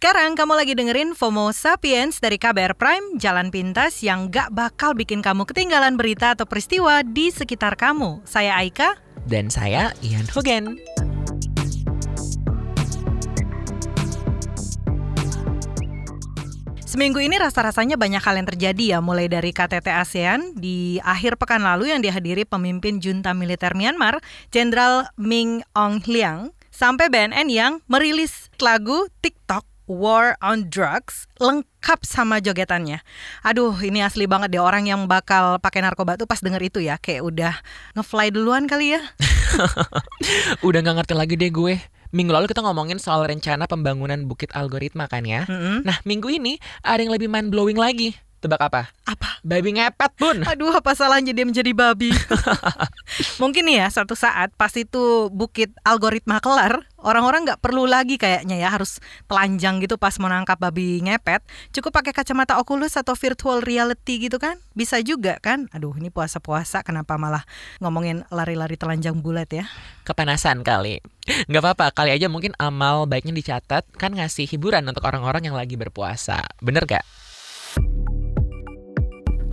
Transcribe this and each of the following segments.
Sekarang kamu lagi dengerin FOMO Sapiens dari KBR Prime, jalan pintas yang gak bakal bikin kamu ketinggalan berita atau peristiwa di sekitar kamu. Saya Aika. Dan saya Ian Hugen. Seminggu ini rasa-rasanya banyak hal yang terjadi ya, mulai dari KTT ASEAN di akhir pekan lalu yang dihadiri pemimpin junta militer Myanmar, Jenderal Min Aung Hlaing, sampai BNN yang merilis lagu TikTok War on Drugs lengkap sama jogetannya. Aduh, ini asli banget deh orang yang bakal pakai narkoba tuh pas denger itu ya, kayak udah ngefly duluan kali ya. udah nggak ngerti lagi deh gue. Minggu lalu kita ngomongin soal rencana pembangunan bukit algoritma kan ya. Mm -hmm. Nah, minggu ini ada yang lebih mind blowing lagi. Tebak apa? Apa? Babi ngepet, Bun. Aduh, apa salahnya dia menjadi babi? Mungkin nih ya, suatu saat pas itu bukit algoritma kelar, orang-orang nggak perlu lagi kayaknya ya harus telanjang gitu pas mau nangkap babi ngepet. Cukup pakai kacamata Oculus atau virtual reality gitu kan? Bisa juga kan? Aduh, ini puasa-puasa kenapa malah ngomongin lari-lari telanjang bulat ya? Kepanasan kali. Nggak apa-apa, kali aja mungkin amal baiknya dicatat kan ngasih hiburan untuk orang-orang yang lagi berpuasa. Bener gak?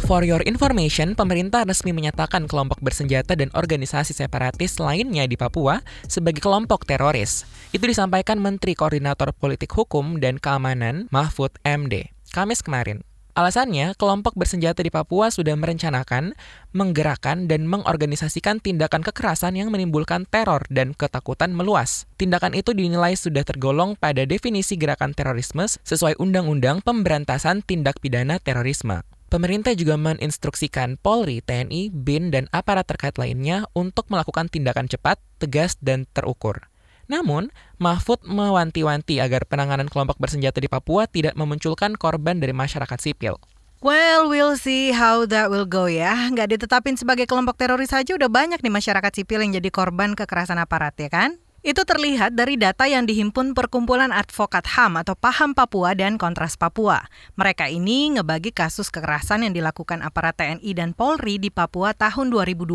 For your information, pemerintah resmi menyatakan kelompok bersenjata dan organisasi separatis lainnya di Papua sebagai kelompok teroris. Itu disampaikan Menteri Koordinator Politik Hukum dan Keamanan Mahfud MD, Kamis kemarin. Alasannya, kelompok bersenjata di Papua sudah merencanakan, menggerakkan, dan mengorganisasikan tindakan kekerasan yang menimbulkan teror dan ketakutan meluas. Tindakan itu dinilai sudah tergolong pada definisi gerakan terorisme sesuai Undang-Undang Pemberantasan Tindak Pidana Terorisme. Pemerintah juga menginstruksikan Polri, TNI, BIN, dan aparat terkait lainnya untuk melakukan tindakan cepat, tegas, dan terukur. Namun, Mahfud mewanti-wanti agar penanganan kelompok bersenjata di Papua tidak memunculkan korban dari masyarakat sipil. Well, we'll see how that will go ya. Nggak ditetapin sebagai kelompok teroris saja udah banyak nih masyarakat sipil yang jadi korban kekerasan aparat ya kan? Itu terlihat dari data yang dihimpun Perkumpulan Advokat HAM atau Paham Papua dan Kontras Papua. Mereka ini ngebagi kasus kekerasan yang dilakukan aparat TNI dan Polri di Papua tahun 2020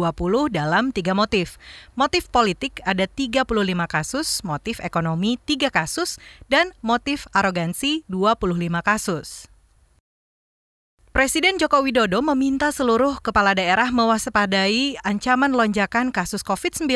dalam tiga motif. Motif politik ada 35 kasus, motif ekonomi 3 kasus, dan motif arogansi 25 kasus. Presiden Joko Widodo meminta seluruh kepala daerah mewaspadai ancaman lonjakan kasus COVID-19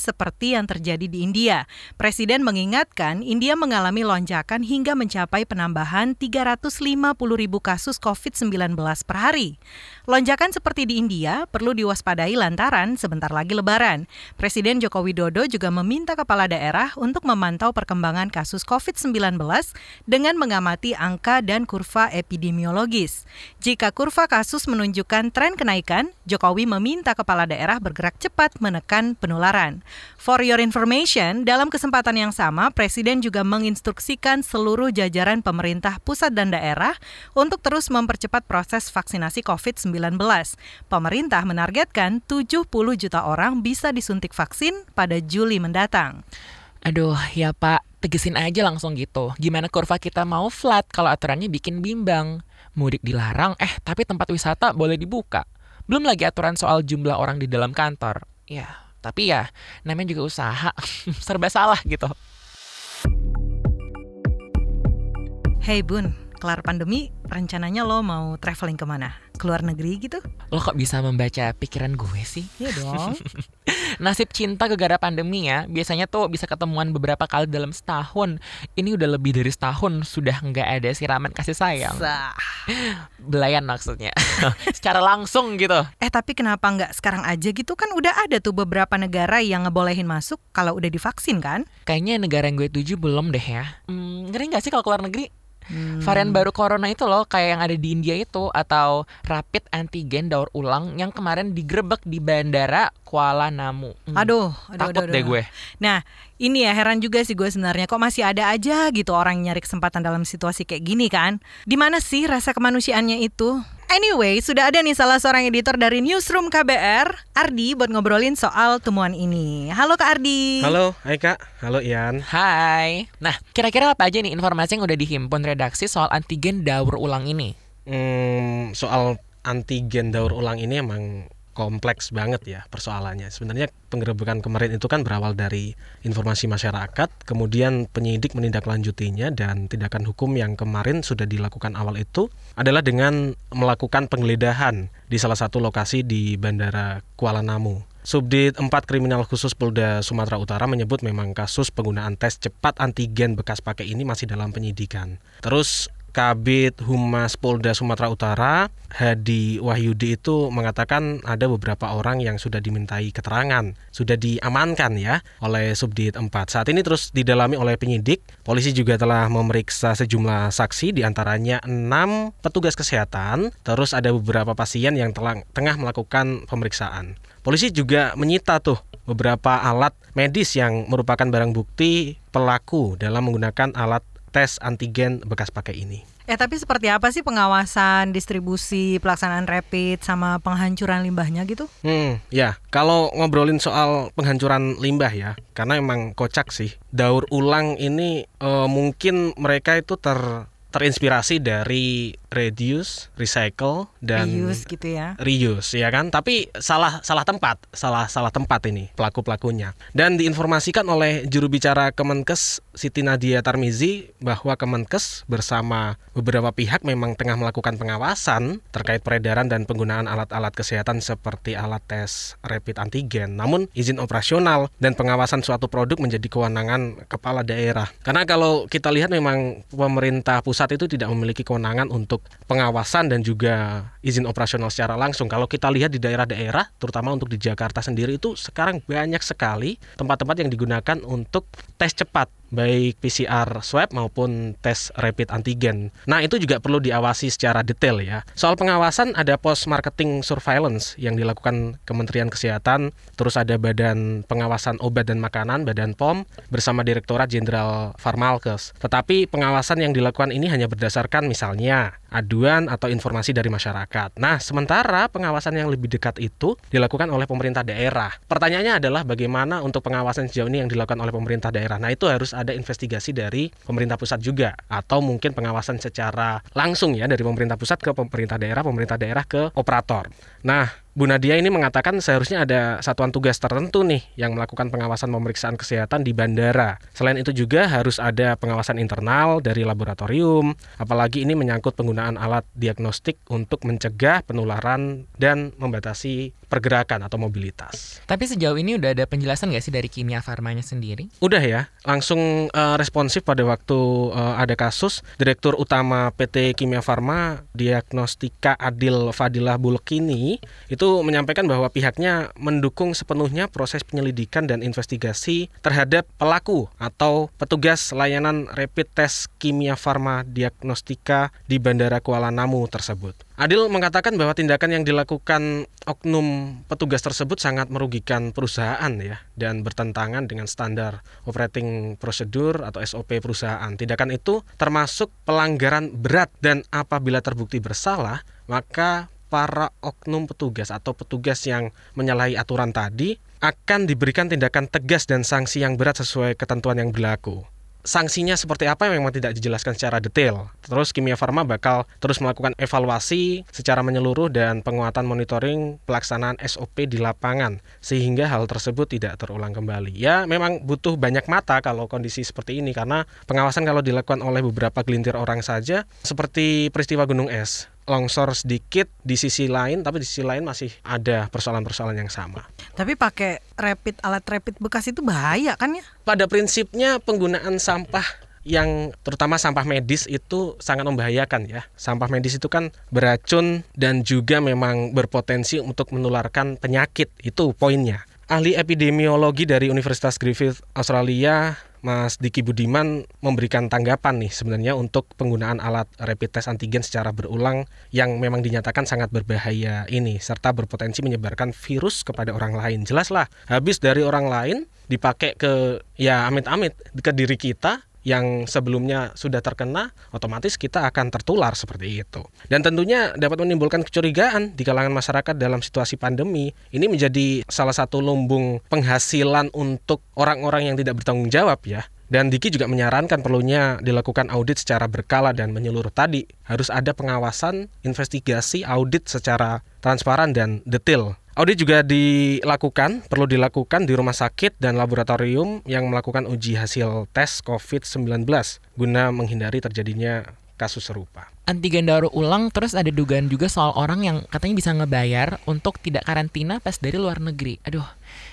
seperti yang terjadi di India. Presiden mengingatkan India mengalami lonjakan hingga mencapai penambahan 350 ribu kasus COVID-19 per hari. Lonjakan seperti di India perlu diwaspadai lantaran sebentar lagi lebaran. Presiden Joko Widodo juga meminta kepala daerah untuk memantau perkembangan kasus COVID-19 dengan mengamati angka dan kurva epidemiologis. Jika kurva kasus menunjukkan tren kenaikan, Jokowi meminta kepala daerah bergerak cepat menekan penularan. For your information, dalam kesempatan yang sama, Presiden juga menginstruksikan seluruh jajaran pemerintah pusat dan daerah untuk terus mempercepat proses vaksinasi COVID-19. Pemerintah menargetkan 70 juta orang bisa disuntik vaksin pada Juli mendatang. Aduh, ya Pak, tegesin aja langsung gitu. Gimana kurva kita mau flat kalau aturannya bikin bimbang? Mudik dilarang, eh tapi tempat wisata boleh dibuka. Belum lagi aturan soal jumlah orang di dalam kantor. Ya, tapi ya namanya juga usaha, serba salah gitu. Hey Bun, kelar pandemi rencananya lo mau traveling ke mana? Keluar negeri gitu? Lo kok bisa membaca pikiran gue sih? Iya dong. Nasib cinta gegara pandemi ya, biasanya tuh bisa ketemuan beberapa kali dalam setahun. Ini udah lebih dari setahun sudah nggak ada siraman kasih sayang. Sah. Belayan maksudnya. Secara langsung gitu. Eh tapi kenapa nggak sekarang aja gitu kan udah ada tuh beberapa negara yang ngebolehin masuk kalau udah divaksin kan? Kayaknya negara yang gue tuju belum deh ya. Hmm, ngeri nggak sih kalau keluar negeri? Hmm. Varian baru corona itu loh kayak yang ada di India itu atau rapid antigen daur ulang yang kemarin digerebek di bandara Kuala Namu. Hmm. Aduh, aduh, takut aduh, deh gue. Nah, ini ya heran juga sih gue sebenarnya kok masih ada aja gitu orang nyari kesempatan dalam situasi kayak gini kan. Di mana sih rasa kemanusiaannya itu? Anyway, sudah ada nih salah seorang editor dari Newsroom KBR, Ardi, buat ngobrolin soal temuan ini. Halo Kak Ardi. Halo, hai Kak. Halo Ian. Hai. Nah, kira-kira apa aja nih informasi yang udah dihimpun redaksi soal antigen daur ulang ini? Hmm, soal antigen daur ulang ini emang kompleks banget ya persoalannya. Sebenarnya penggerebekan kemarin itu kan berawal dari informasi masyarakat, kemudian penyidik menindaklanjutinya dan tindakan hukum yang kemarin sudah dilakukan awal itu adalah dengan melakukan penggeledahan di salah satu lokasi di Bandara Kuala Namu. Subdit 4 Kriminal Khusus Polda Sumatera Utara menyebut memang kasus penggunaan tes cepat antigen bekas pakai ini masih dalam penyidikan. Terus Kabit Humas Polda Sumatera Utara Hadi Wahyudi itu mengatakan ada beberapa orang yang sudah dimintai keterangan, sudah diamankan ya oleh Subdit 4. Saat ini terus didalami oleh penyidik. Polisi juga telah memeriksa sejumlah saksi di antaranya 6 petugas kesehatan, terus ada beberapa pasien yang telah, tengah melakukan pemeriksaan. Polisi juga menyita tuh beberapa alat medis yang merupakan barang bukti pelaku dalam menggunakan alat tes antigen bekas pakai ini. Eh tapi seperti apa sih pengawasan distribusi pelaksanaan rapid sama penghancuran limbahnya gitu? Hmm, ya kalau ngobrolin soal penghancuran limbah ya, karena emang kocak sih. Daur ulang ini e, mungkin mereka itu ter terinspirasi dari reduce, recycle dan reuse gitu ya. Reuse ya kan, tapi salah salah tempat, salah salah tempat ini pelaku-pelakunya. Dan diinformasikan oleh juru bicara Kemenkes Siti Nadia Tarmizi bahwa Kemenkes bersama beberapa pihak memang tengah melakukan pengawasan terkait peredaran dan penggunaan alat-alat kesehatan seperti alat tes rapid antigen. Namun izin operasional dan pengawasan suatu produk menjadi kewenangan kepala daerah. Karena kalau kita lihat memang pemerintah pusat itu tidak memiliki kewenangan untuk pengawasan dan juga izin operasional secara langsung. Kalau kita lihat di daerah-daerah, terutama untuk di Jakarta sendiri itu sekarang banyak sekali tempat-tempat yang digunakan untuk tes cepat baik PCR swab maupun tes rapid antigen. Nah, itu juga perlu diawasi secara detail ya. Soal pengawasan ada post marketing surveillance yang dilakukan Kementerian Kesehatan, terus ada Badan Pengawasan Obat dan Makanan, Badan POM bersama Direktorat Jenderal Farmalkes. Tetapi pengawasan yang dilakukan ini hanya berdasarkan misalnya aduan atau informasi dari masyarakat. Nah, sementara pengawasan yang lebih dekat itu dilakukan oleh pemerintah daerah. Pertanyaannya adalah bagaimana untuk pengawasan sejauh ini yang dilakukan oleh pemerintah daerah. Nah, itu harus ada investigasi dari pemerintah pusat juga atau mungkin pengawasan secara langsung ya dari pemerintah pusat ke pemerintah daerah, pemerintah daerah ke operator. Nah, Bu Nadia ini mengatakan seharusnya ada satuan tugas tertentu nih yang melakukan pengawasan pemeriksaan kesehatan di bandara. Selain itu juga harus ada pengawasan internal dari laboratorium, apalagi ini menyangkut penggunaan alat diagnostik untuk mencegah penularan dan membatasi pergerakan atau mobilitas. Tapi sejauh ini udah ada penjelasan nggak sih dari kimia farmanya sendiri? Udah ya, langsung uh, responsif pada waktu uh, ada kasus. Direktur Utama PT Kimia Farma Diagnostika Adil Fadilah Bulkini itu menyampaikan bahwa pihaknya mendukung sepenuhnya proses penyelidikan dan investigasi terhadap pelaku atau petugas layanan rapid test kimia farma diagnostika di Bandara Kuala Namu tersebut. Adil mengatakan bahwa tindakan yang dilakukan oknum petugas tersebut sangat merugikan perusahaan ya dan bertentangan dengan standar operating prosedur atau SOP perusahaan. Tindakan itu termasuk pelanggaran berat dan apabila terbukti bersalah, maka para oknum petugas atau petugas yang menyalahi aturan tadi akan diberikan tindakan tegas dan sanksi yang berat sesuai ketentuan yang berlaku. Sanksinya seperti apa memang tidak dijelaskan secara detail. Terus Kimia Farma bakal terus melakukan evaluasi secara menyeluruh dan penguatan monitoring pelaksanaan SOP di lapangan sehingga hal tersebut tidak terulang kembali. Ya, memang butuh banyak mata kalau kondisi seperti ini karena pengawasan kalau dilakukan oleh beberapa gelintir orang saja seperti peristiwa gunung es longsor sedikit di sisi lain tapi di sisi lain masih ada persoalan-persoalan yang sama. Tapi pakai rapid alat rapid bekas itu bahaya kan ya? Pada prinsipnya penggunaan sampah yang terutama sampah medis itu sangat membahayakan ya. Sampah medis itu kan beracun dan juga memang berpotensi untuk menularkan penyakit. Itu poinnya. Ahli epidemiologi dari Universitas Griffith Australia Mas Diki Budiman memberikan tanggapan nih sebenarnya untuk penggunaan alat rapid test antigen secara berulang yang memang dinyatakan sangat berbahaya ini serta berpotensi menyebarkan virus kepada orang lain. Jelaslah habis dari orang lain dipakai ke ya amit-amit ke diri kita yang sebelumnya sudah terkena, otomatis kita akan tertular seperti itu. Dan tentunya dapat menimbulkan kecurigaan di kalangan masyarakat dalam situasi pandemi. Ini menjadi salah satu lumbung penghasilan untuk orang-orang yang tidak bertanggung jawab ya. Dan Diki juga menyarankan perlunya dilakukan audit secara berkala dan menyeluruh tadi. Harus ada pengawasan, investigasi, audit secara transparan dan detail Audit juga dilakukan, perlu dilakukan di rumah sakit dan laboratorium yang melakukan uji hasil tes COVID-19 guna menghindari terjadinya kasus serupa. Antigen daur ulang terus ada dugaan juga soal orang yang katanya bisa ngebayar untuk tidak karantina pas dari luar negeri. Aduh,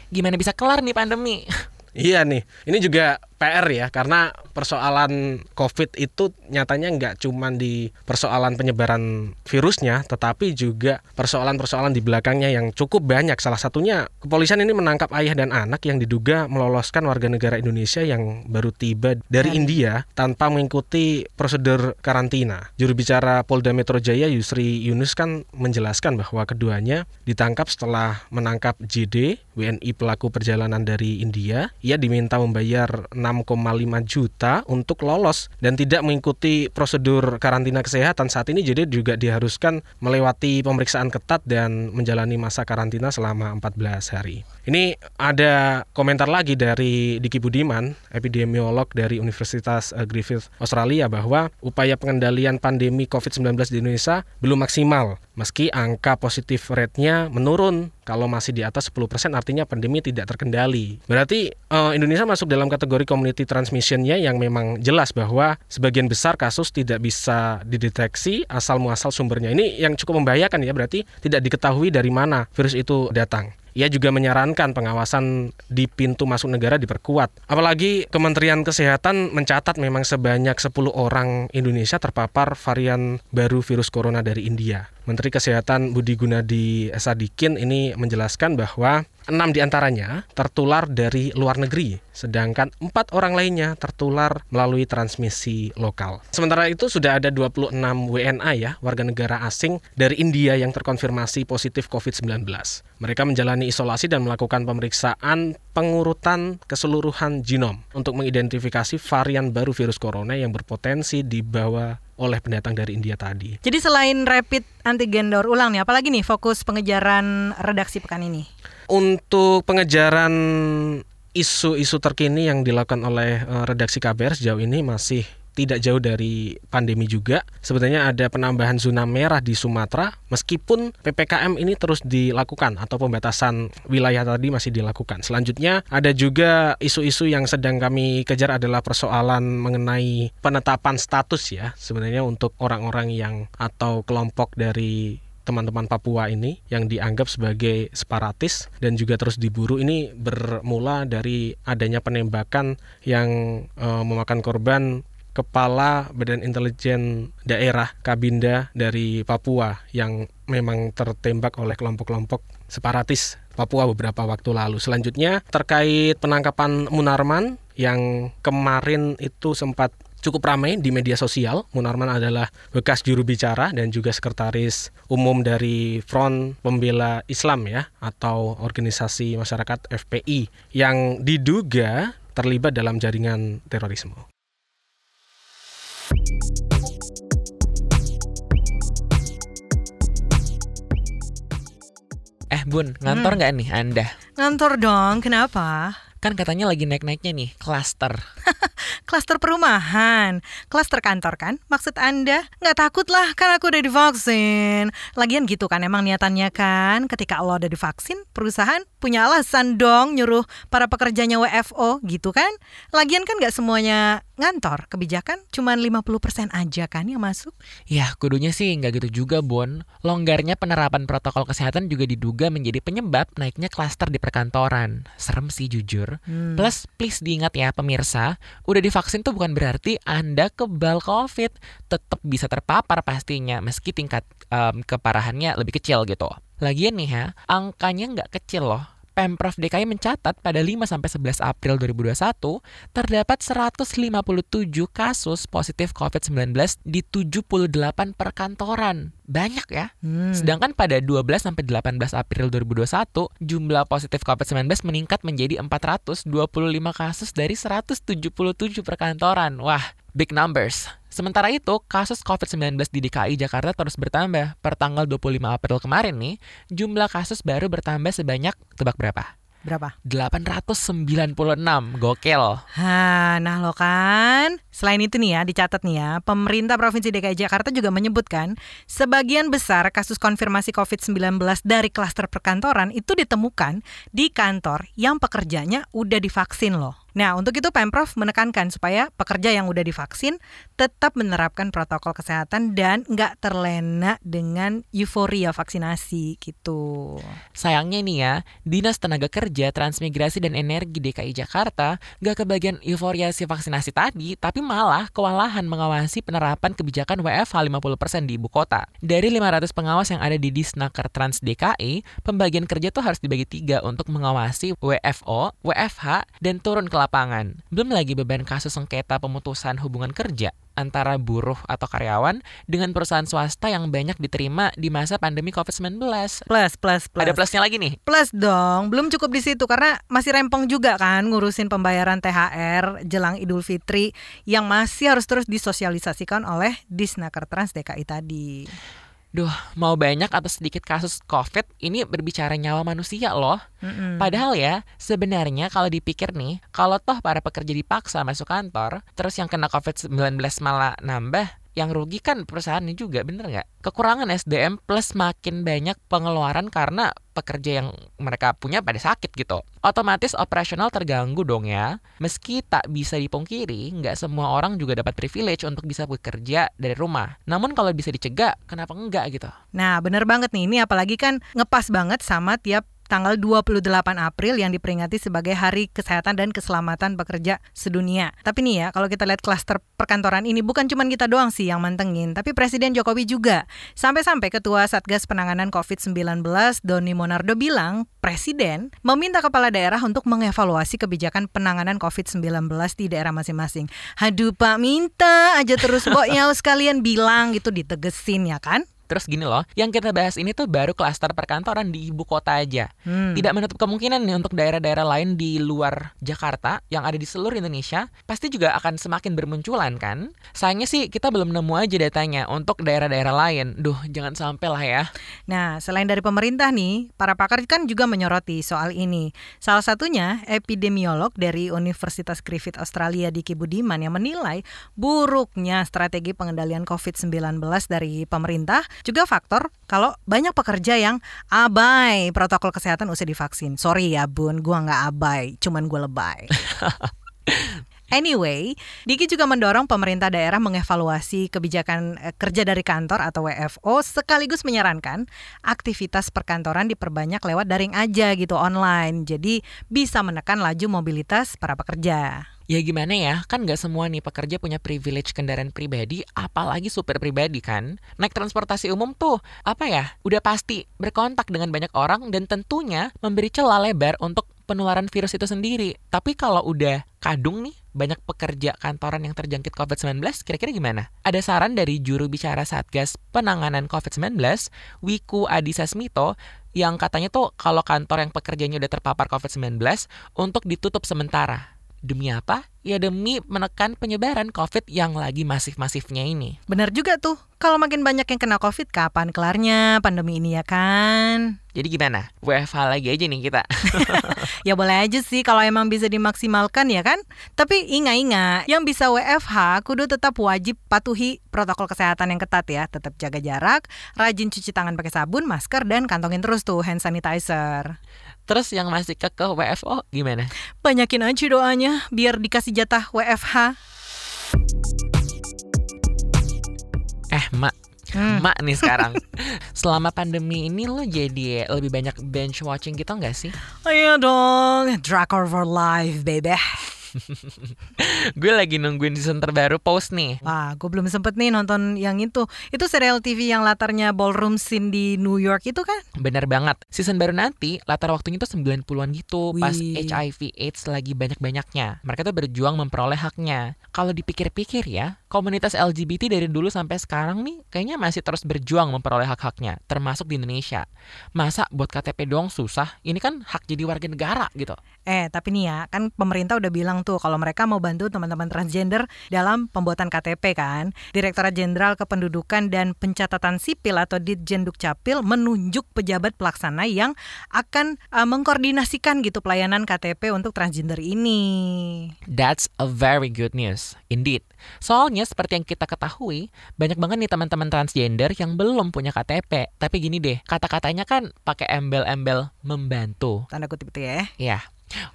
gimana bisa kelar nih pandemi? Iya nih, ini juga PR ya karena persoalan COVID itu nyatanya nggak cuma di persoalan penyebaran virusnya, tetapi juga persoalan-persoalan di belakangnya yang cukup banyak. Salah satunya kepolisian ini menangkap ayah dan anak yang diduga meloloskan warga negara Indonesia yang baru tiba dari India tanpa mengikuti prosedur karantina. Juru bicara Polda Metro Jaya Yusri Yunus kan menjelaskan bahwa keduanya ditangkap setelah menangkap JD, WNI pelaku perjalanan dari India. Ia diminta membayar 6,5 juta untuk lolos dan tidak mengikuti prosedur karantina kesehatan saat ini jadi juga diharuskan melewati pemeriksaan ketat dan menjalani masa karantina selama 14 hari. Ini ada komentar lagi dari Diki Budiman, epidemiolog dari Universitas eh, Griffith Australia bahwa upaya pengendalian pandemi COVID-19 di Indonesia belum maksimal meski angka positif rate-nya menurun kalau masih di atas 10% artinya pandemi tidak terkendali. Berarti uh, Indonesia masuk dalam kategori community transmission-nya yang memang jelas bahwa sebagian besar kasus tidak bisa dideteksi asal muasal sumbernya. Ini yang cukup membahayakan ya berarti tidak diketahui dari mana virus itu datang. Ia juga menyarankan pengawasan di pintu masuk negara diperkuat. Apalagi Kementerian Kesehatan mencatat memang sebanyak 10 orang Indonesia terpapar varian baru virus corona dari India. Menteri Kesehatan Budi Gunadi Sadikin ini menjelaskan bahwa enam di antaranya tertular dari luar negeri, sedangkan empat orang lainnya tertular melalui transmisi lokal. Sementara itu sudah ada 26 WNA ya, warga negara asing dari India yang terkonfirmasi positif COVID-19. Mereka menjalani isolasi dan melakukan pemeriksaan pengurutan keseluruhan genom untuk mengidentifikasi varian baru virus corona yang berpotensi dibawa oleh pendatang dari India tadi. Jadi selain rapid antigen daur ulang nih, apalagi nih fokus pengejaran redaksi pekan ini? Untuk pengejaran isu-isu terkini yang dilakukan oleh eh, redaksi KBR sejauh ini masih tidak jauh dari pandemi juga. Sebenarnya ada penambahan zona merah di Sumatera meskipun PPKM ini terus dilakukan atau pembatasan wilayah tadi masih dilakukan. Selanjutnya ada juga isu-isu yang sedang kami kejar adalah persoalan mengenai penetapan status ya sebenarnya untuk orang-orang yang atau kelompok dari teman-teman Papua ini yang dianggap sebagai separatis dan juga terus diburu ini bermula dari adanya penembakan yang e, memakan korban Kepala Badan Intelijen Daerah Kabinda dari Papua yang memang tertembak oleh kelompok-kelompok separatis Papua beberapa waktu lalu. Selanjutnya terkait penangkapan Munarman yang kemarin itu sempat cukup ramai di media sosial. Munarman adalah bekas juru bicara dan juga sekretaris umum dari Front Pembela Islam ya atau organisasi masyarakat FPI yang diduga terlibat dalam jaringan terorisme. Eh Bun, ngantor hmm. nggak hmm. nih Anda? Ngantor dong, kenapa? Kan katanya lagi naik-naiknya nih, klaster. klaster perumahan, klaster kantor kan? Maksud Anda? Nggak takut lah, kan aku udah divaksin. Lagian gitu kan emang niatannya kan, ketika lo udah divaksin, perusahaan punya alasan dong nyuruh para pekerjanya WFO gitu kan? Lagian kan nggak semuanya ngantor, kebijakan cuma 50% aja kan yang masuk? Ya, kudunya sih nggak gitu juga, Bon. Longgarnya penerapan protokol kesehatan juga diduga menjadi penyebab naiknya klaster di perkantoran. Serem sih jujur. Hmm. Plus, please diingat ya pemirsa, udah divaksin tuh bukan berarti Anda kebal COVID. Tetap bisa terpapar pastinya, meski tingkat um, keparahannya lebih kecil gitu. Lagian nih ya, angkanya nggak kecil loh Pemprov DKI mencatat pada 5 sampai 11 April 2021 terdapat 157 kasus positif COVID-19 di 78 perkantoran. Banyak ya. Hmm. Sedangkan pada 12 sampai 18 April 2021 jumlah positif COVID-19 meningkat menjadi 425 kasus dari 177 perkantoran. Wah, big numbers. Sementara itu, kasus COVID-19 di DKI Jakarta terus bertambah. Per tanggal 25 April kemarin nih, jumlah kasus baru bertambah sebanyak, tebak berapa? Berapa? 896. Gokil. Ha, nah lo kan. Selain itu nih ya, dicatat nih ya, pemerintah Provinsi DKI Jakarta juga menyebutkan sebagian besar kasus konfirmasi COVID-19 dari klaster perkantoran itu ditemukan di kantor yang pekerjanya udah divaksin loh. Nah, untuk itu Pemprov menekankan supaya pekerja yang udah divaksin tetap menerapkan protokol kesehatan dan nggak terlena dengan euforia vaksinasi gitu. Sayangnya nih ya, Dinas Tenaga Kerja, Transmigrasi dan Energi DKI Jakarta nggak kebagian euforia si vaksinasi tadi, tapi malah kewalahan mengawasi penerapan kebijakan WFH 50% di ibu kota. Dari 500 pengawas yang ada di Disnaker Trans DKI, pembagian kerja tuh harus dibagi tiga untuk mengawasi WFO, WFH, dan turun ke lapangan. Belum lagi beban kasus sengketa pemutusan hubungan kerja antara buruh atau karyawan dengan perusahaan swasta yang banyak diterima di masa pandemi COVID-19. Plus, plus, plus. Ada plusnya lagi nih. Plus dong, belum cukup di situ karena masih rempong juga kan ngurusin pembayaran THR jelang Idul Fitri yang masih harus terus disosialisasikan oleh Disnaker Trans DKI tadi. Duh, mau banyak atau sedikit kasus COVID, ini berbicara nyawa manusia loh. Mm-mm. Padahal ya, sebenarnya kalau dipikir nih, kalau toh para pekerja dipaksa masuk kantor, terus yang kena COVID-19 malah nambah, yang rugi kan perusahaannya juga, bener nggak? Kekurangan SDM plus makin banyak pengeluaran karena pekerja yang mereka punya pada sakit gitu. Otomatis operasional terganggu dong ya. Meski tak bisa dipungkiri, nggak semua orang juga dapat privilege untuk bisa bekerja dari rumah. Namun kalau bisa dicegah, kenapa enggak gitu? Nah, bener banget nih. Ini apalagi kan ngepas banget sama tiap tanggal 28 April yang diperingati sebagai Hari Kesehatan dan Keselamatan Pekerja Sedunia. Tapi nih ya, kalau kita lihat klaster perkantoran ini bukan cuma kita doang sih yang mantengin, tapi Presiden Jokowi juga. Sampai-sampai Ketua Satgas Penanganan COVID-19 Doni Monardo bilang, Presiden meminta kepala daerah untuk mengevaluasi kebijakan penanganan COVID-19 di daerah masing-masing. Aduh Pak, minta aja terus pokoknya sekalian bilang gitu ditegesin ya kan? Terus gini loh, yang kita bahas ini tuh baru klaster perkantoran di ibu kota aja. Hmm. Tidak menutup kemungkinan nih untuk daerah-daerah lain di luar Jakarta yang ada di seluruh Indonesia pasti juga akan semakin bermunculan kan. Sayangnya sih kita belum nemu aja datanya untuk daerah-daerah lain. Duh, jangan sampai lah ya. Nah, selain dari pemerintah nih, para pakar kan juga menyoroti soal ini. Salah satunya epidemiolog dari Universitas Griffith Australia Diki Budiman yang menilai buruknya strategi pengendalian COVID-19 dari pemerintah juga faktor kalau banyak pekerja yang abai protokol kesehatan usai divaksin. Sorry ya bun, gua nggak abai, cuman gue lebay. Anyway, Diki juga mendorong pemerintah daerah mengevaluasi kebijakan eh, kerja dari kantor atau WFO sekaligus menyarankan aktivitas perkantoran diperbanyak lewat daring aja gitu online. Jadi bisa menekan laju mobilitas para pekerja. Ya gimana ya, kan nggak semua nih pekerja punya privilege kendaraan pribadi, apalagi supir pribadi kan. Naik transportasi umum tuh, apa ya, udah pasti berkontak dengan banyak orang dan tentunya memberi celah lebar untuk penularan virus itu sendiri. Tapi kalau udah kadung nih, banyak pekerja kantoran yang terjangkit COVID-19, kira-kira gimana? Ada saran dari juru bicara Satgas Penanganan COVID-19, Wiku Adhisa Smito, yang katanya tuh kalau kantor yang pekerjanya udah terpapar COVID-19 untuk ditutup sementara. Demi apa? Ya demi menekan penyebaran COVID yang lagi masif-masifnya ini. Benar juga tuh, kalau makin banyak yang kena COVID, kapan kelarnya pandemi ini ya kan? Jadi gimana? WFH lagi aja nih kita. Ya boleh aja sih kalau emang bisa dimaksimalkan ya kan? Tapi ingat-ingat, yang bisa WFH kudu tetap wajib patuhi protokol kesehatan yang ketat ya. Tetap jaga jarak, rajin cuci tangan pakai sabun, masker, dan kantongin terus tuh hand sanitizer. Terus yang masih kekeh WFO gimana? Banyakin aja doanya biar dikasih jatah WFH. Eh, Mak. Hmm. Mak nih sekarang. Selama pandemi ini lo jadi lebih banyak bench watching gitu nggak sih? Ayo dong, Drakor for life, baby. Gue lagi nungguin season terbaru post nih. Wah, gue belum sempet nih nonton yang itu. Itu serial TV yang latarnya ballroom scene di New York itu kan? Bener banget. Season baru nanti latar waktunya tuh 90-an gitu. Pas Wih. HIV AIDS lagi banyak-banyaknya. Mereka tuh berjuang memperoleh haknya. Kalau dipikir-pikir ya, komunitas LGBT dari dulu sampai sekarang nih kayaknya masih terus berjuang memperoleh hak-haknya, termasuk di Indonesia. Masa buat KTP doang susah? Ini kan hak jadi warga negara gitu. Eh, tapi nih ya, kan pemerintah udah bilang tuh kalau mereka mau bantu teman-teman transgender dalam pembuatan KTP kan. Direktorat Jenderal Kependudukan dan Pencatatan Sipil atau Ditjen Dukcapil menunjuk pejabat pelaksana yang akan uh, mengkoordinasikan gitu pelayanan KTP untuk transgender ini. That's a very good news indeed. Soalnya seperti yang kita ketahui, banyak banget nih teman-teman transgender yang belum punya KTP. Tapi gini deh, kata-katanya kan pakai embel-embel membantu. Tanda kutip itu ya. Ya.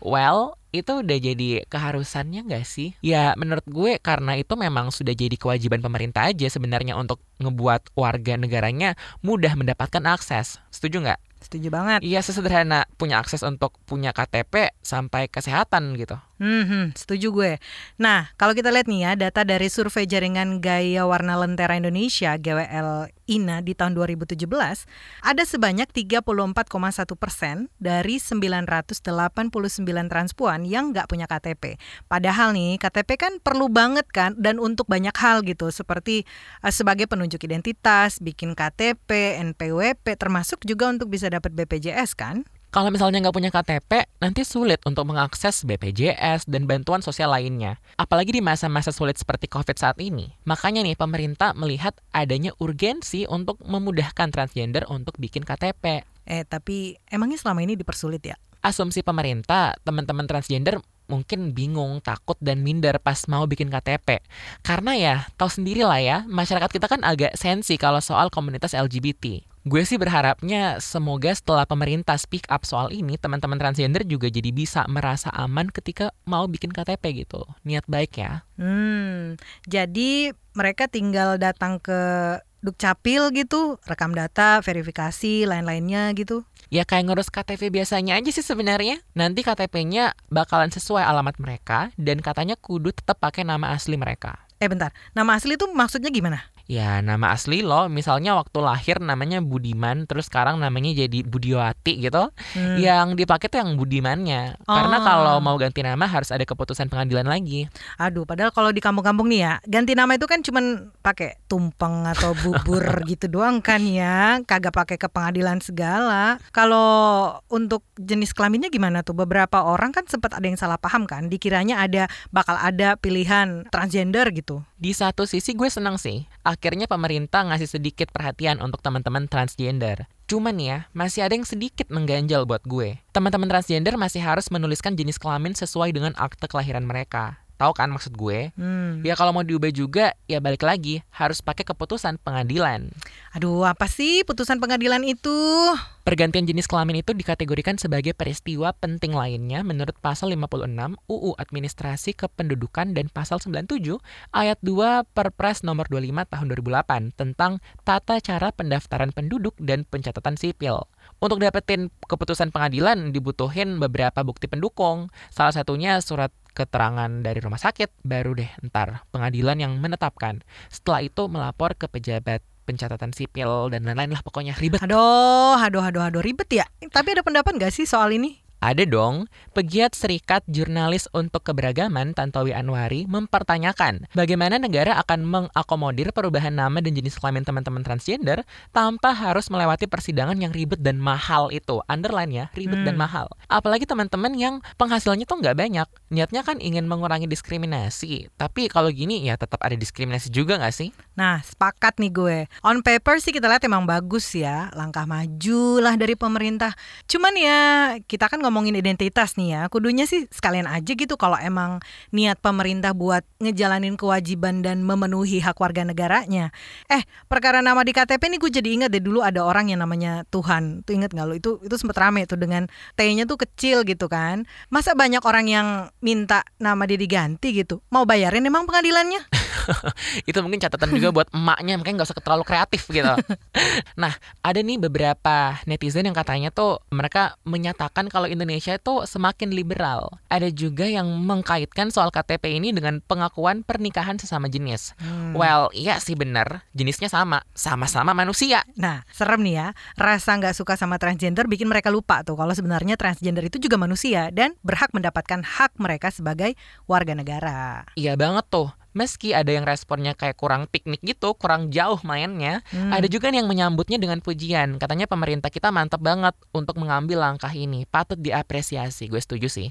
Well, itu udah jadi keharusannya nggak sih? Ya menurut gue karena itu memang sudah jadi kewajiban pemerintah aja sebenarnya untuk ngebuat warga negaranya mudah mendapatkan akses. Setuju nggak? Setuju banget. Iya sesederhana punya akses untuk punya KTP sampai kesehatan gitu. Hmm, setuju gue. Nah, kalau kita lihat nih ya, data dari survei jaringan gaya warna lentera Indonesia GWL INA di tahun 2017, ada sebanyak 34,1 persen dari 989 transpuan yang nggak punya KTP. Padahal nih, KTP kan perlu banget kan, dan untuk banyak hal gitu, seperti uh, sebagai penunjuk identitas, bikin KTP, NPWP, termasuk juga untuk bisa dapat BPJS kan? Kalau misalnya nggak punya KTP, nanti sulit untuk mengakses BPJS dan bantuan sosial lainnya. Apalagi di masa-masa sulit seperti COVID saat ini. Makanya nih, pemerintah melihat adanya urgensi untuk memudahkan transgender untuk bikin KTP. Eh, tapi emangnya selama ini dipersulit ya? Asumsi pemerintah, teman-teman transgender mungkin bingung, takut, dan minder pas mau bikin KTP. Karena ya, tahu sendiri lah ya, masyarakat kita kan agak sensi kalau soal komunitas LGBT. Gue sih berharapnya semoga setelah pemerintah speak up soal ini, teman-teman transgender juga jadi bisa merasa aman ketika mau bikin KTP gitu. Niat baik ya. Hmm, jadi mereka tinggal datang ke Dukcapil gitu, rekam data, verifikasi, lain-lainnya gitu. Ya kayak ngurus KTP biasanya aja sih sebenarnya. Nanti KTP-nya bakalan sesuai alamat mereka dan katanya kudu tetap pakai nama asli mereka. Eh bentar, nama asli itu maksudnya gimana? Ya nama asli lo, misalnya waktu lahir namanya Budiman, terus sekarang namanya jadi Budiwati gitu. Hmm. Yang dipakai tuh yang Budimannya. Oh. Karena kalau mau ganti nama harus ada keputusan pengadilan lagi. Aduh, padahal kalau di kampung-kampung nih ya, ganti nama itu kan cuman pakai tumpeng atau bubur gitu doang kan ya, kagak pakai ke pengadilan segala. Kalau untuk jenis kelaminnya gimana tuh? Beberapa orang kan sempat ada yang salah paham kan, dikiranya ada bakal ada pilihan transgender gitu. Di satu sisi gue senang sih akhirnya pemerintah ngasih sedikit perhatian untuk teman-teman transgender. Cuman ya, masih ada yang sedikit mengganjal buat gue. Teman-teman transgender masih harus menuliskan jenis kelamin sesuai dengan akte kelahiran mereka. Tahu kan maksud gue? Hmm. Ya kalau mau diubah juga, ya balik lagi harus pakai keputusan pengadilan. Aduh, apa sih putusan pengadilan itu? Pergantian jenis kelamin itu dikategorikan sebagai peristiwa penting lainnya menurut pasal 56 UU Administrasi Kependudukan dan pasal 97 ayat 2 Perpres nomor 25 tahun 2008 tentang tata cara pendaftaran penduduk dan pencatatan sipil. Untuk dapetin keputusan pengadilan dibutuhin beberapa bukti pendukung. Salah satunya surat keterangan dari rumah sakit, baru deh ntar pengadilan yang menetapkan. Setelah itu melapor ke pejabat pencatatan sipil dan lain-lain lah pokoknya ribet. Aduh, aduh, aduh, aduh ribet ya. Tapi ada pendapat nggak sih soal ini? Ada dong, pegiat Serikat Jurnalis untuk Keberagaman Tantowi Anwari mempertanyakan bagaimana negara akan mengakomodir perubahan nama dan jenis kelamin teman-teman transgender tanpa harus melewati persidangan yang ribet dan mahal itu. Underline ya, ribet hmm. dan mahal. Apalagi teman-teman yang penghasilnya tuh nggak banyak. Niatnya kan ingin mengurangi diskriminasi. Tapi kalau gini ya tetap ada diskriminasi juga nggak sih? Nah, sepakat nih gue. On paper sih kita lihat emang bagus ya. Langkah maju lah dari pemerintah. Cuman ya kita kan ngomongin identitas nih ya, kudunya sih sekalian aja gitu kalau emang niat pemerintah buat ngejalanin kewajiban dan memenuhi hak warga negaranya. Eh, perkara nama di KTP nih gue jadi ingat deh dulu ada orang yang namanya Tuhan. Tuh inget gak lo? Itu itu sempet rame tuh dengan T-nya tuh kecil gitu kan. Masa banyak orang yang minta nama dia diganti gitu? Mau bayarin emang pengadilannya? itu mungkin catatan juga buat emaknya makanya nggak usah terlalu kreatif gitu. nah, ada nih beberapa netizen yang katanya tuh mereka menyatakan kalau Indonesia itu semakin liberal. Ada juga yang mengkaitkan soal KTP ini dengan pengakuan pernikahan sesama jenis. Hmm. Well, iya sih bener, jenisnya sama, sama-sama manusia. Nah, serem nih ya, rasa nggak suka sama transgender bikin mereka lupa tuh kalau sebenarnya transgender itu juga manusia dan berhak mendapatkan hak mereka sebagai warga negara. Iya banget tuh meski ada yang responnya kayak kurang piknik gitu, kurang jauh mainnya, hmm. ada juga yang menyambutnya dengan pujian. Katanya pemerintah kita mantap banget untuk mengambil langkah ini, patut diapresiasi. Gue setuju sih.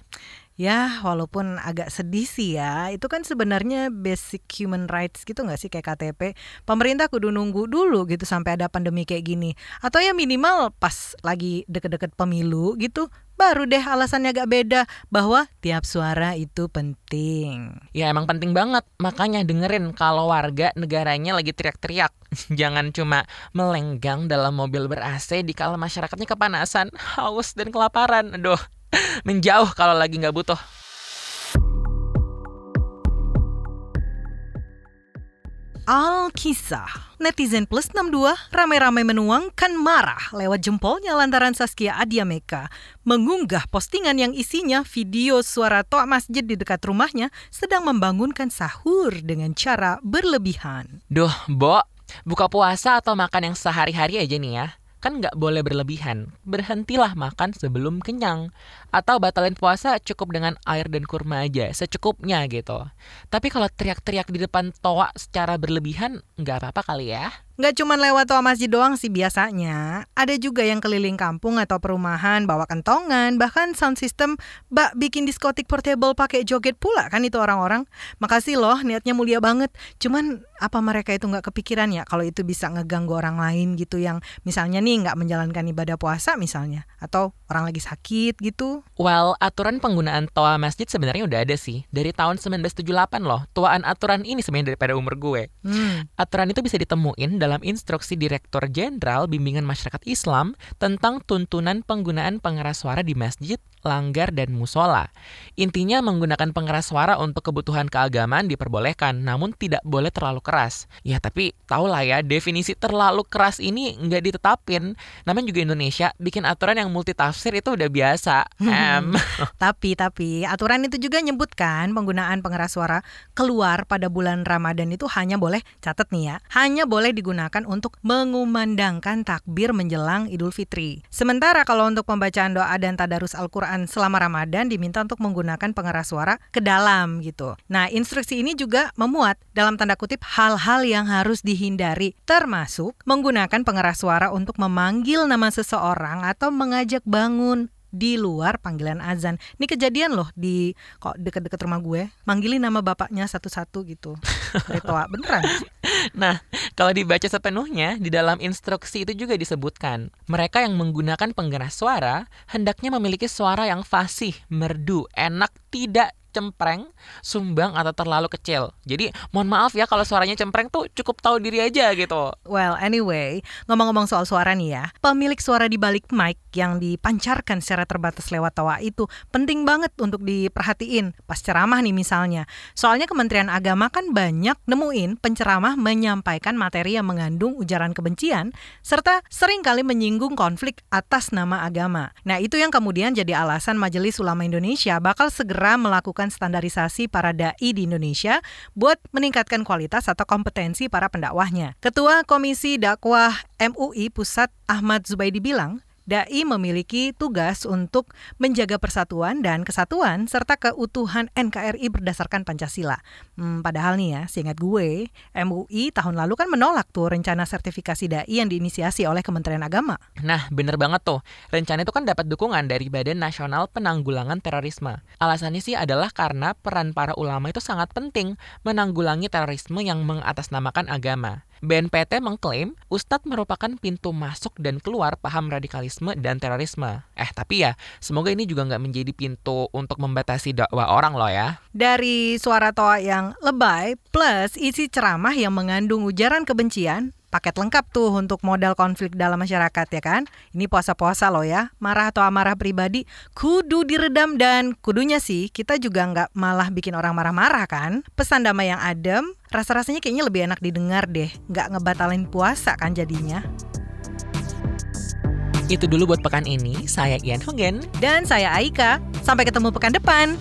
Ya, walaupun agak sedih sih ya, itu kan sebenarnya basic human rights gitu nggak sih kayak KTP. Pemerintah kudu nunggu dulu gitu sampai ada pandemi kayak gini. Atau ya minimal pas lagi deket-deket pemilu gitu, baru deh alasannya agak beda bahwa tiap suara itu penting. Ya emang penting banget, makanya dengerin kalau warga negaranya lagi teriak-teriak. Jangan cuma melenggang dalam mobil ber-AC di kala masyarakatnya kepanasan, haus, dan kelaparan. Aduh, menjauh kalau lagi nggak butuh. Alkisah. Netizen plus 62 ramai-ramai menuangkan marah lewat jempolnya lantaran Saskia Adiameka mengunggah postingan yang isinya video suara toa masjid di dekat rumahnya sedang membangunkan sahur dengan cara berlebihan. Duh, Bo, buka puasa atau makan yang sehari-hari aja nih ya kan nggak boleh berlebihan. Berhentilah makan sebelum kenyang. Atau batalin puasa cukup dengan air dan kurma aja, secukupnya gitu. Tapi kalau teriak-teriak di depan toa secara berlebihan, nggak apa-apa kali ya. Nggak cuma lewat toa masjid doang sih biasanya. Ada juga yang keliling kampung atau perumahan bawa kentongan, bahkan sound system bak bikin diskotik portable pakai joget pula kan itu orang-orang. Makasih loh, niatnya mulia banget. Cuman apa mereka itu nggak kepikiran ya kalau itu bisa ngeganggu orang lain gitu yang misalnya nih nggak menjalankan ibadah puasa misalnya atau orang lagi sakit gitu. Well, aturan penggunaan toa masjid sebenarnya udah ada sih dari tahun 1978 loh. Tuaan aturan ini sebenarnya daripada umur gue. Hmm. Aturan itu bisa ditemuin dalam instruksi Direktur Jenderal Bimbingan Masyarakat Islam tentang tuntunan penggunaan pengeras suara di masjid, langgar, dan musola. Intinya menggunakan pengeras suara untuk kebutuhan keagamaan diperbolehkan, namun tidak boleh terlalu keras. Ya tapi tau lah ya, definisi terlalu keras ini nggak ditetapin. Namanya juga Indonesia, bikin aturan yang multitafsir itu udah biasa. Hmm. tapi, tapi aturan itu juga nyebutkan penggunaan pengeras suara keluar pada bulan Ramadan itu hanya boleh, catat nih ya, hanya boleh digunakan untuk mengumandangkan takbir menjelang Idul Fitri. Sementara kalau untuk pembacaan doa dan tadarus Al-Quran selama Ramadan diminta untuk menggunakan pengeras suara ke dalam gitu. Nah, instruksi ini juga memuat dalam tanda kutip hal-hal yang harus dihindari, termasuk menggunakan pengeras suara untuk memanggil nama seseorang atau mengajak bangun di luar panggilan azan. Ini kejadian loh di kok deket-deket rumah gue, manggilin nama bapaknya satu-satu gitu. Ritual beneran. Nah, kalau dibaca sepenuhnya di dalam instruksi itu juga disebutkan, mereka yang menggunakan penggeras suara hendaknya memiliki suara yang fasih, merdu, enak, tidak cempreng, sumbang atau terlalu kecil. Jadi mohon maaf ya kalau suaranya cempreng tuh cukup tahu diri aja gitu. Well, anyway, ngomong-ngomong soal suara nih ya, pemilik suara di balik mic yang dipancarkan secara terbatas lewat tawa itu penting banget untuk diperhatiin pas ceramah nih misalnya. Soalnya Kementerian Agama kan banyak nemuin penceramah menyampaikan materi yang mengandung ujaran kebencian serta sering kali menyinggung konflik atas nama agama. Nah, itu yang kemudian jadi alasan Majelis Ulama Indonesia bakal segera melakukan melakukan standarisasi para dai di Indonesia buat meningkatkan kualitas atau kompetensi para pendakwahnya. Ketua Komisi Dakwah MUI Pusat Ahmad Zubaidi bilang, Dai memiliki tugas untuk menjaga persatuan dan kesatuan serta keutuhan NKRI berdasarkan Pancasila. Hmm, padahal nih ya, seingat gue, MUI tahun lalu kan menolak tuh rencana sertifikasi Dai yang diinisiasi oleh Kementerian Agama. Nah, bener banget tuh. Rencana itu kan dapat dukungan dari Badan Nasional Penanggulangan Terorisme. Alasannya sih adalah karena peran para ulama itu sangat penting menanggulangi terorisme yang mengatasnamakan agama. BNPT mengklaim Ustadz merupakan pintu masuk dan keluar paham radikalisme dan terorisme. Eh tapi ya, semoga ini juga nggak menjadi pintu untuk membatasi dakwah orang loh ya. Dari suara toa yang lebay plus isi ceramah yang mengandung ujaran kebencian, paket lengkap tuh untuk modal konflik dalam masyarakat ya kan. Ini puasa-puasa loh ya, marah atau amarah pribadi kudu diredam dan kudunya sih kita juga nggak malah bikin orang marah-marah kan. Pesan damai yang adem, rasa-rasanya kayaknya lebih enak didengar deh, nggak ngebatalin puasa kan jadinya. Itu dulu buat pekan ini, saya Ian Honggen. Dan saya Aika. Sampai ketemu pekan depan.